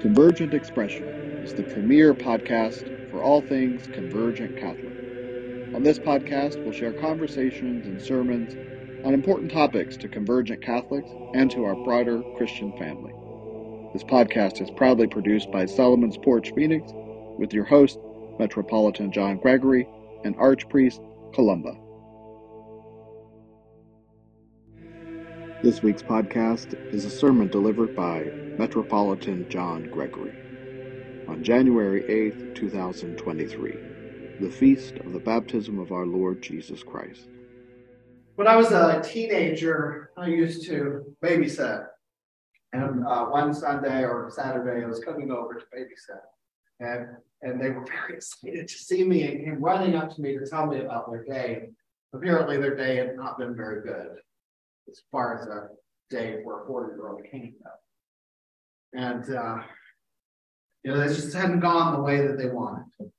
Convergent Expression is the premier podcast for all things Convergent Catholic. On this podcast, we'll share conversations and sermons on important topics to Convergent Catholics and to our broader Christian family. This podcast is proudly produced by Solomon's Porch Phoenix with your host, Metropolitan John Gregory, and Archpriest Columba. This week's podcast is a sermon delivered by Metropolitan John Gregory on January 8th, 2023, the feast of the baptism of our Lord Jesus Christ. When I was a teenager, I used to babysit. And uh, one Sunday or Saturday, I was coming over to babysit. And, and they were very excited to see me and came running up to me to tell me about their day. Apparently, their day had not been very good as far as a day for a 40 year old king go. And, uh, you know, they just hadn't gone the way that they wanted.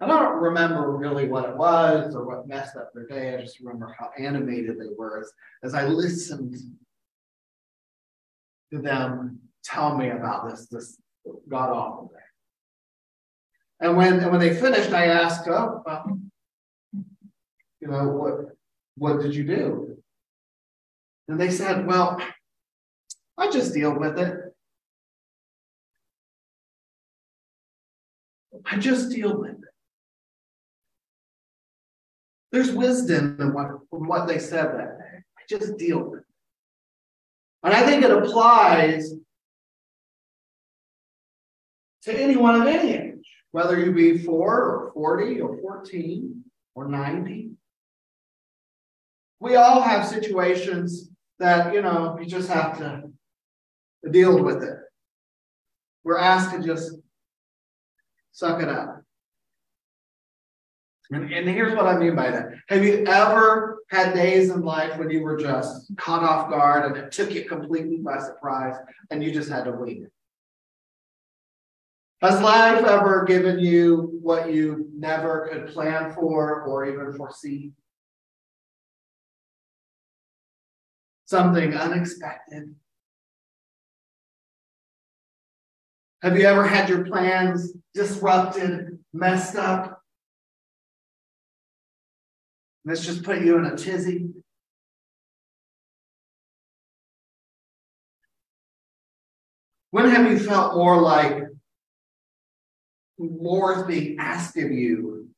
I don't remember really what it was or what messed up their day. I just remember how animated they were as, as I listened to them tell me about this, this god awful day. And when and when they finished, I asked, "Oh, well, you know what? What did you do?" And they said, Well, I just deal with it. I just deal with it. There's wisdom in what, in what they said that day. I just deal with it. And I think it applies to anyone of any age, whether you be four or 40 or 14 or 90. We all have situations that, you know, you just have to deal with it. We're asked to just suck it up. And, and here's what I mean by that. Have you ever had days in life when you were just caught off guard and it took you completely by surprise and you just had to wing it? Has life ever given you what you never could plan for or even foresee? Something unexpected? Have you ever had your plans disrupted, messed up? Let's just put you in a tizzy. When have you felt more like more is being asked of you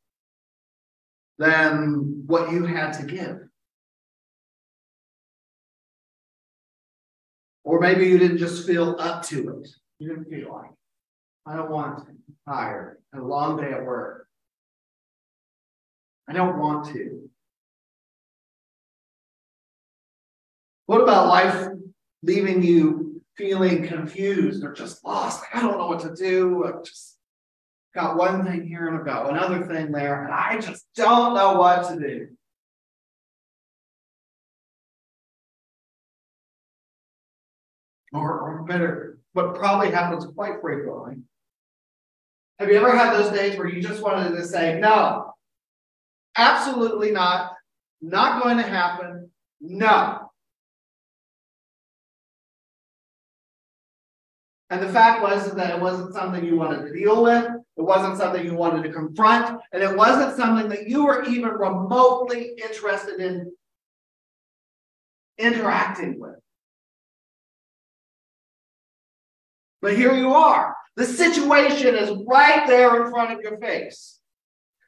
than what you had to give? Or maybe you didn't just feel up to it. You didn't feel like, I don't want to. I'm tired. And a long day at work. I don't want to. What about life leaving you feeling confused or just lost? Like, I don't know what to do. I've just got one thing here and I've got another thing there, and I just don't know what to do. Or, or better, what probably happens quite frequently. Have you ever had those days where you just wanted to say, no, absolutely not, not going to happen, no. And the fact was that it wasn't something you wanted to deal with. It wasn't something you wanted to confront. And it wasn't something that you were even remotely interested in interacting with. But here you are. The situation is right there in front of your face.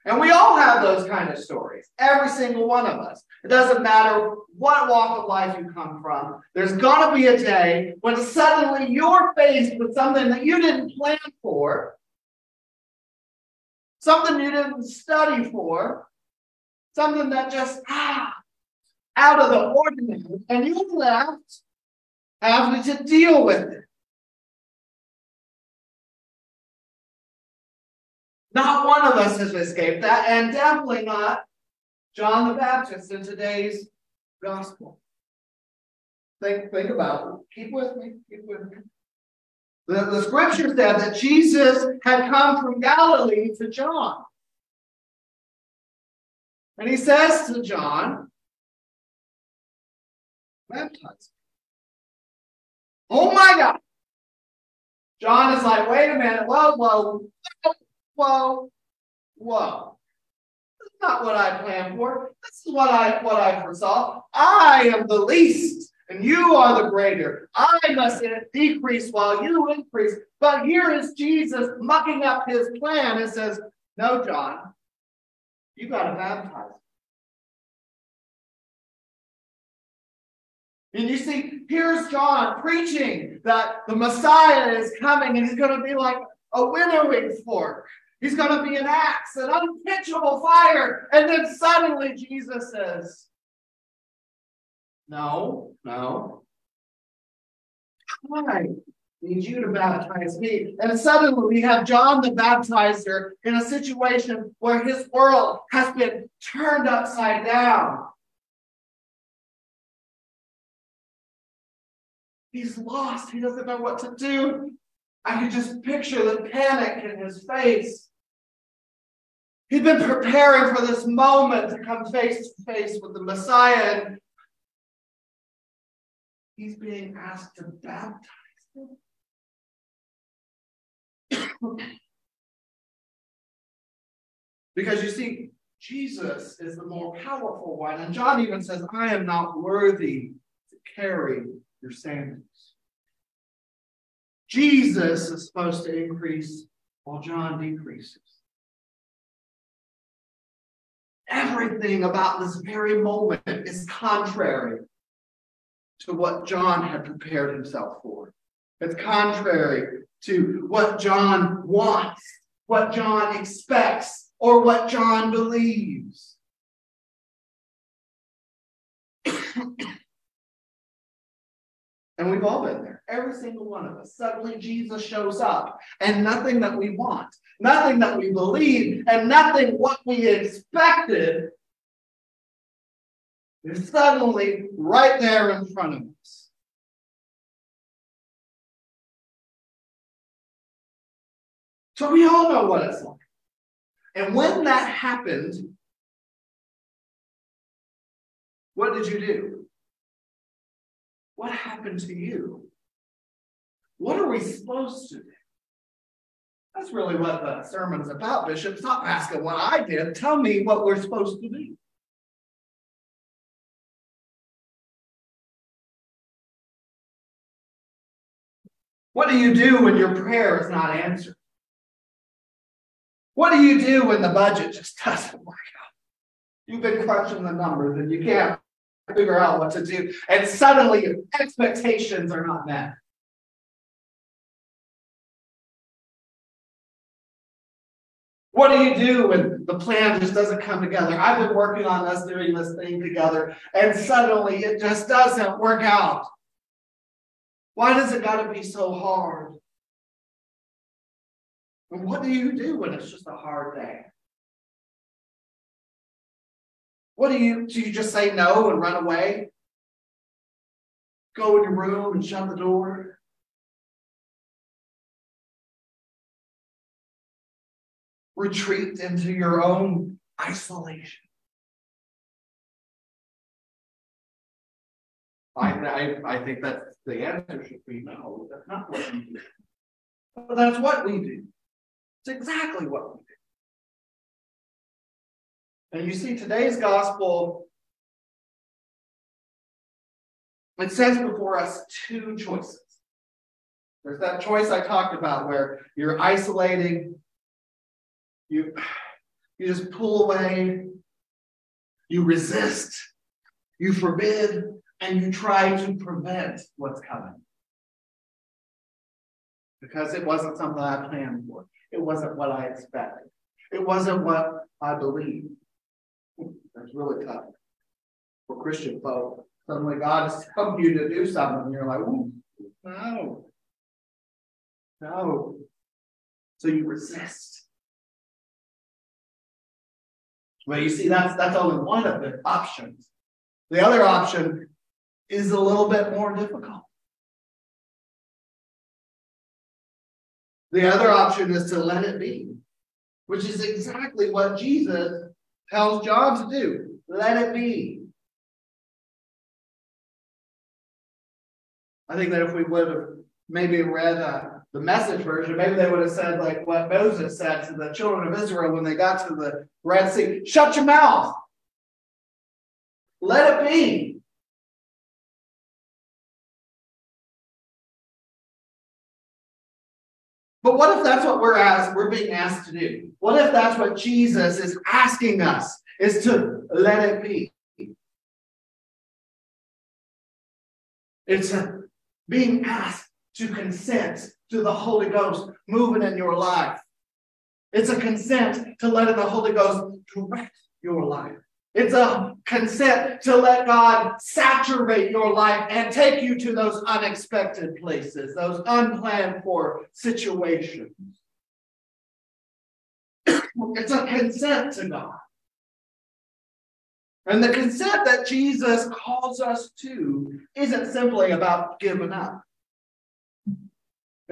And we all have those kind of stories, every single one of us. It doesn't matter what walk of life you come from, there's going to be a day when suddenly you're faced with something that you didn't plan for, something you didn't study for, something that just, ah, out of the ordinary, and you left having to deal with it. Not one of us has escaped that, and definitely not John the Baptist in today's gospel. Think, think about it. Keep with me. Keep with me. The, the scripture said that Jesus had come from Galilee to John. And he says to John, baptize. Oh my God. John is like, wait a minute, whoa, whoa, whoa, whoa. That's not what I planned for. This is what I what I foresaw. I am the least, and you are the greater. I must decrease while you increase. But here is Jesus mucking up his plan and says, No, John, you got to baptize. And you see, here's John preaching that the Messiah is coming and he's going to be like a winnowing fork. He's going to be an axe, an unquenchable fire. And then suddenly Jesus says, No, no. I need you to baptize me. And suddenly we have John the baptizer in a situation where his world has been turned upside down. He's lost. He doesn't know what to do. I can just picture the panic in his face. He'd been preparing for this moment to come face to face with the Messiah, and he's being asked to baptize him. because you see, Jesus is the more powerful one. And John even says, I am not worthy to carry your sandals. Jesus is supposed to increase while John decreases. Everything about this very moment is contrary to what John had prepared himself for. It's contrary to what John wants, what John expects, or what John believes. And we've all been there, every single one of us. Suddenly Jesus shows up, and nothing that we want, nothing that we believe, and nothing what we expected is suddenly right there in front of us. So we all know what it's like. And when that happened, what did you do? What happened to you? What are we supposed to do? That's really what the sermon's about, Bishop. Stop asking what I did. Tell me what we're supposed to do. What do you do when your prayer is not answered? What do you do when the budget just doesn't work out? You've been crunching the numbers and you can't figure out what to do. And suddenly expectations are not met. What do you do when the plan just doesn't come together? I've been working on us doing this thing together, and suddenly it just doesn't work out. Why does it got to be so hard? And what do you do when it's just a hard day? What do you do? You just say no and run away? Go in your room and shut the door? Retreat into your own isolation. I, I, I think that the answer should be no, that's not what we do. But that's what we do. It's exactly what we do. And you see, today's gospel, it says before us two choices. There's that choice I talked about where you're isolating, you, you just pull away, you resist, you forbid, and you try to prevent what's coming. Because it wasn't something I planned for. It wasn't what I expected. It wasn't what I believed. That's really tough for Christian folk. Suddenly God is telling you to do something, and you're like, no, no. So you resist. Well, you see, that's that's only one of the options. The other option is a little bit more difficult. The other option is to let it be, which is exactly what Jesus tells John to do. Let it be. I think that if we would have maybe read uh, the message version, maybe they would have said like what Moses said to the children of Israel when they got to the Red Sea shut your mouth, let it be. But what if that's what we're asked, we're being asked to do? What if that's what Jesus is asking us is to let it be? It's being asked to consent to the Holy Ghost moving in your life. It's a consent to letting the Holy Ghost direct your life. It's a consent to let God saturate your life and take you to those unexpected places, those unplanned for situations. it's a consent to God. And the consent that Jesus calls us to isn't simply about giving up.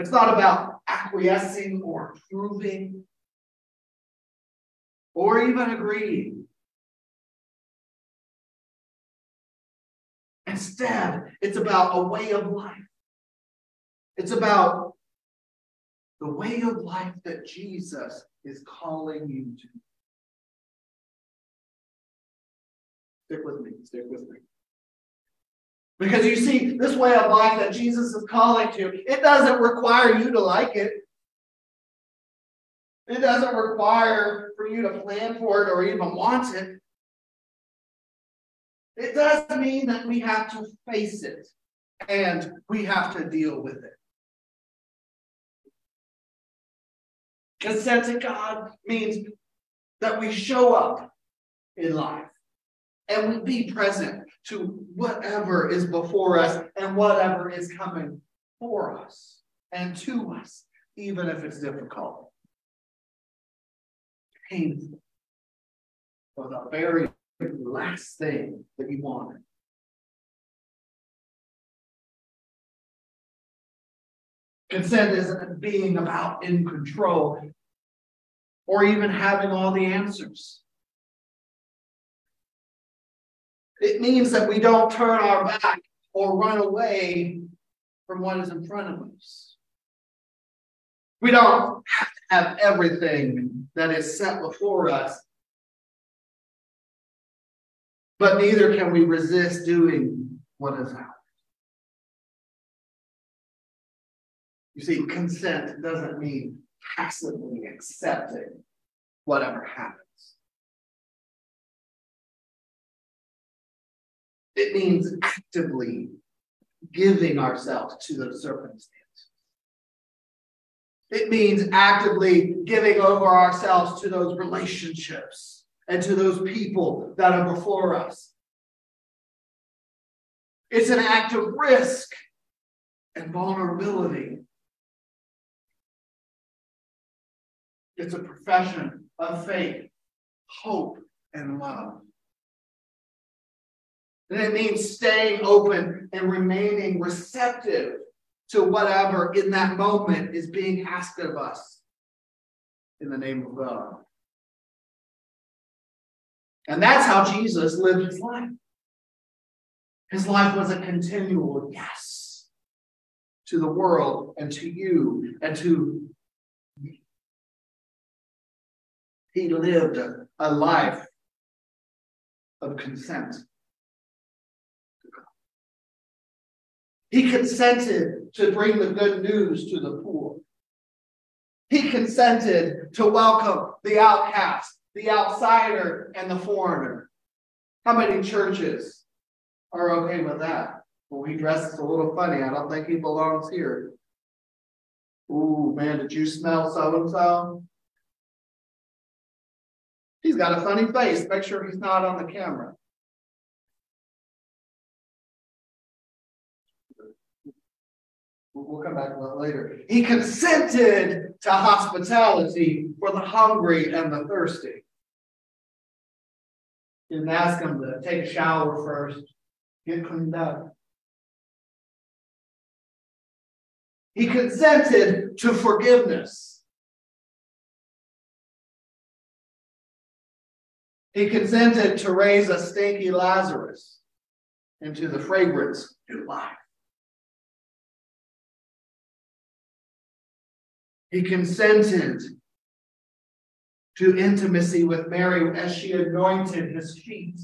It's not about acquiescing or approving or even agreeing. Instead, it's about a way of life. It's about the way of life that Jesus is calling you to. Stick with me, stick with me. Because you see, this way of life that Jesus is calling to, it doesn't require you to like it. It doesn't require for you to plan for it or even want it. It does mean that we have to face it and we have to deal with it. Consent to God means that we show up in life and we be present to whatever is before us and whatever is coming for us and to us, even if it's difficult, painful, for the very last thing that you wanted. Consent isn't being about in control or even having all the answers. It means that we don't turn our back or run away from what is in front of us. We don't have to have everything that is set before us, but neither can we resist doing what is ours. You see, consent doesn't mean passively accepting whatever happens. It means actively giving ourselves to those circumstances. It means actively giving over ourselves to those relationships and to those people that are before us. It's an act of risk and vulnerability. It's a profession of faith, hope, and love. And it means staying open and remaining receptive to whatever in that moment is being asked of us in the name of God. And that's how Jesus lived his life. His life was a continual yes to the world and to you and to me. He lived a, a life of consent. He consented to bring the good news to the poor. He consented to welcome the outcast, the outsider, and the foreigner. How many churches are okay with that? Well, he dresses a little funny. I don't think he belongs here. Ooh, man, did you smell so and so? He's got a funny face. Make sure he's not on the camera. We'll come back to that later. He consented to hospitality for the hungry and the thirsty. He didn't ask him to take a shower first, get cleaned up. He consented to forgiveness. He consented to raise a stinky Lazarus into the fragrance of life. He consented to intimacy with Mary as she anointed his feet.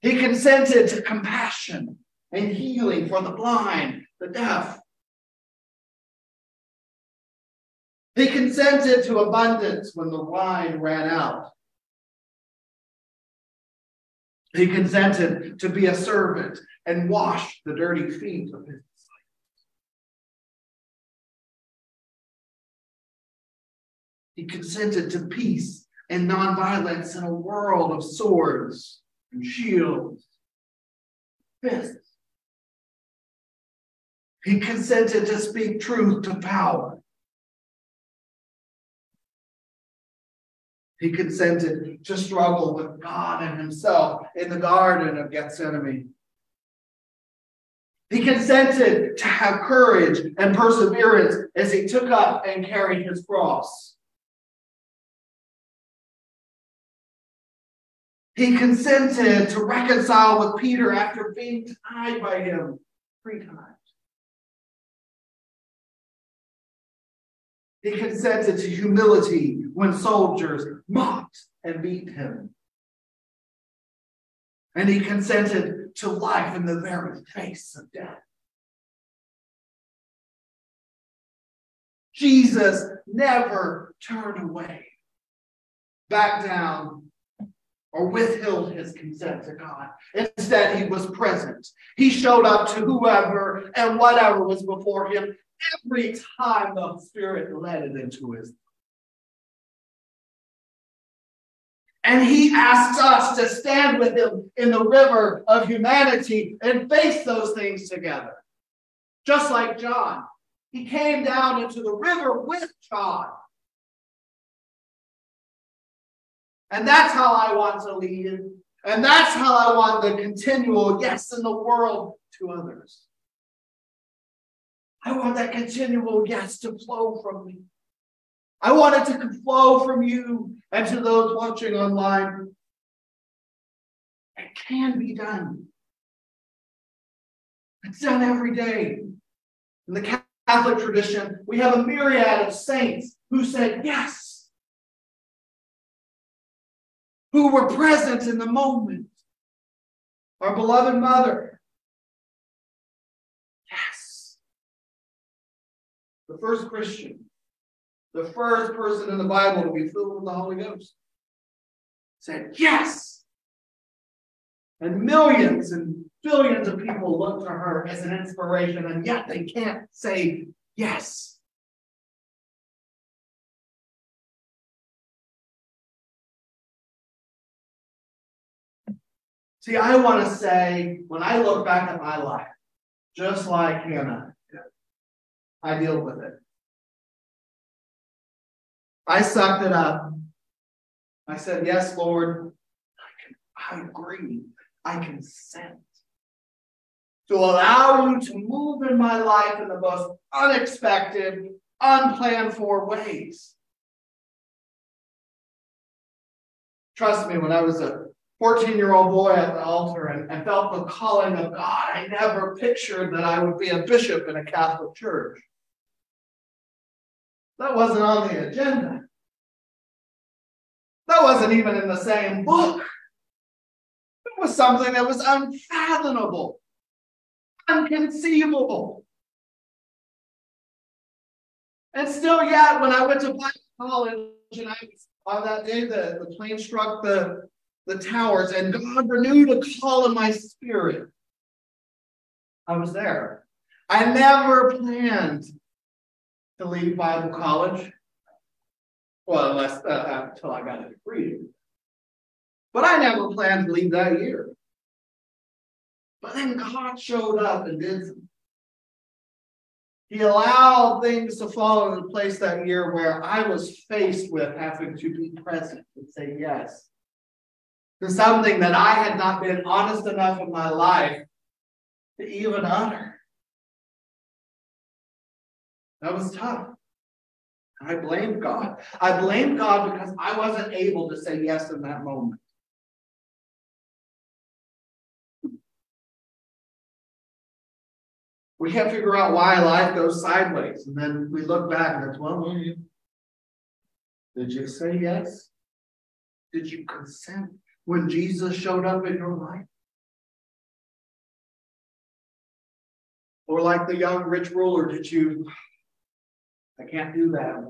He consented to compassion and healing for the blind, the deaf. He consented to abundance when the wine ran out. He consented to be a servant and wash the dirty feet of his He consented to peace and nonviolence in a world of swords and shields, fists. He consented to speak truth to power. He consented to struggle with God and himself in the Garden of Gethsemane. He consented to have courage and perseverance as he took up and carried his cross. He consented to reconcile with Peter after being denied by him three times. He consented to humility when soldiers mocked and beat him. And he consented to life in the very face of death. Jesus never turned away, back down, or withheld his consent to God. Instead, he was present. He showed up to whoever and whatever was before him every time the Spirit led it into his. And he asks us to stand with him in the river of humanity and face those things together. Just like John, he came down into the river with John And that's how I want to lead. And that's how I want the continual yes in the world to others. I want that continual yes to flow from me. I want it to flow from you and to those watching online. It can be done. It's done every day. In the Catholic tradition, we have a myriad of saints who said yes who were present in the moment. Our beloved mother. Yes. The first Christian, the first person in the Bible to be filled with the Holy Ghost, said, Yes. And millions and billions of people look to her as an inspiration, and yet they can't say yes. See, I want to say, when I look back at my life, just like Hannah, I deal with it. I sucked it up. I said, Yes, Lord, I, can, I agree. I consent to allow you to move in my life in the most unexpected, unplanned for ways. Trust me, when I was a 14 year old boy at the altar and, and felt the calling of God. I never pictured that I would be a bishop in a Catholic church. That wasn't on the agenda. That wasn't even in the same book. It was something that was unfathomable, unconceivable. And still, yet, when I went to Bible college and I was on that day, the, the plane struck the, the towers, and God renewed a call in my spirit. I was there. I never planned to leave Bible college. Well, unless uh, until I got a degree. But I never planned to leave that year. But then God showed up and did something. He allowed things to fall into place that year where I was faced with having to be present and say yes to something that I had not been honest enough in my life to even honor. That was tough. I blamed God. I blamed God because I wasn't able to say yes in that moment. We can't figure out why life goes sideways. And then we look back and it's, well, did you say yes? Did you consent when Jesus showed up in your life? Or like the young rich ruler, did you? I can't do that.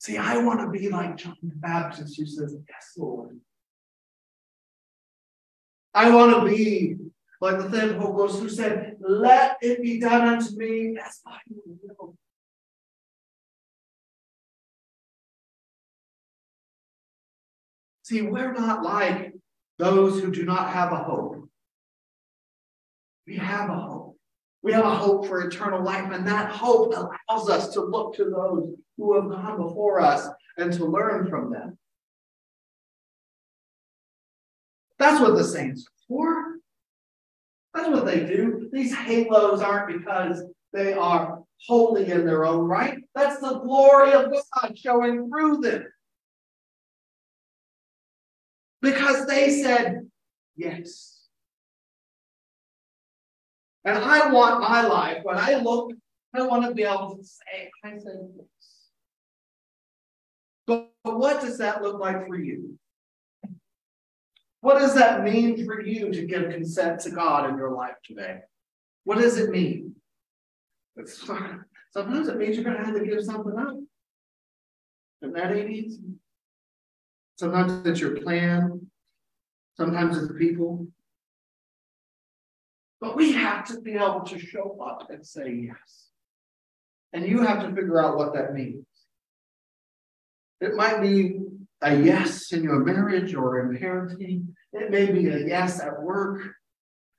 See, I want to be like John the Baptist who says, Yes, Lord. I want to be like the Theotokos who said, Let it be done unto me as I will. See, we're not like those who do not have a hope. We have a hope. We have a hope for eternal life, and that hope allows us to look to those who have gone before us and to learn from them. That's what the saints are for. That's what they do. These halos aren't because they are holy in their own right. That's the glory of God showing through them. Because they said yes. And I want my life, when I look, I want to be able to say, I said yes. But, what does that look like for you? What does that mean for you to give consent to God in your life today? What does it mean? It's, sometimes it means you're going to have to give something up. Isn't that easy? Sometimes it's your plan. Sometimes it's the people. But we have to be able to show up and say yes. And you have to figure out what that means. It might be a yes in your marriage or in parenting. It may be a yes at work.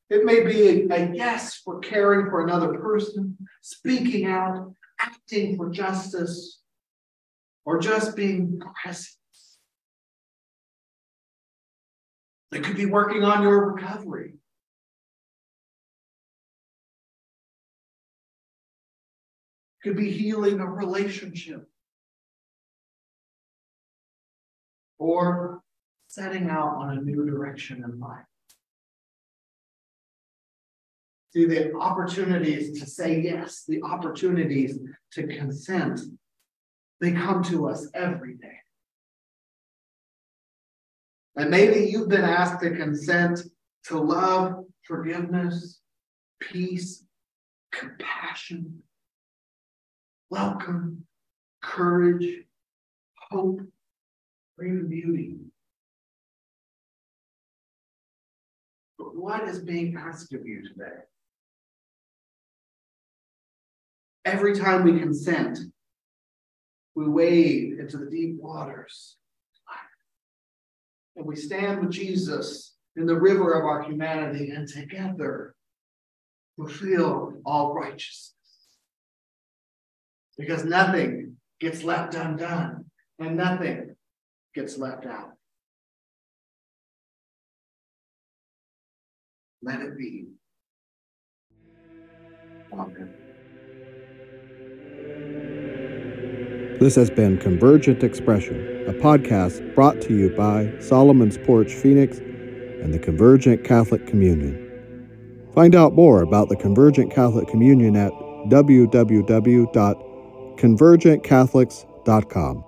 It may be a, a yes for caring for another person, speaking out, acting for justice, or just being present. It could be working on your recovery. Could be healing a relationship. or setting out on a new direction in life. See, the opportunities to say yes, the opportunities to consent, they come to us every day. And maybe you've been asked to consent to love, forgiveness, peace, compassion, welcome, courage, hope, Bring beauty. But what is being asked of you today? Every time we consent, we wade into the deep waters. And we stand with Jesus in the river of our humanity, and together fulfill all righteousness. Because nothing gets left undone, and nothing gets left out. Let it be. Amen. This has been Convergent Expression, a podcast brought to you by Solomon's Porch Phoenix and the Convergent Catholic Communion. Find out more about the Convergent Catholic Communion at www.convergentcatholics.com.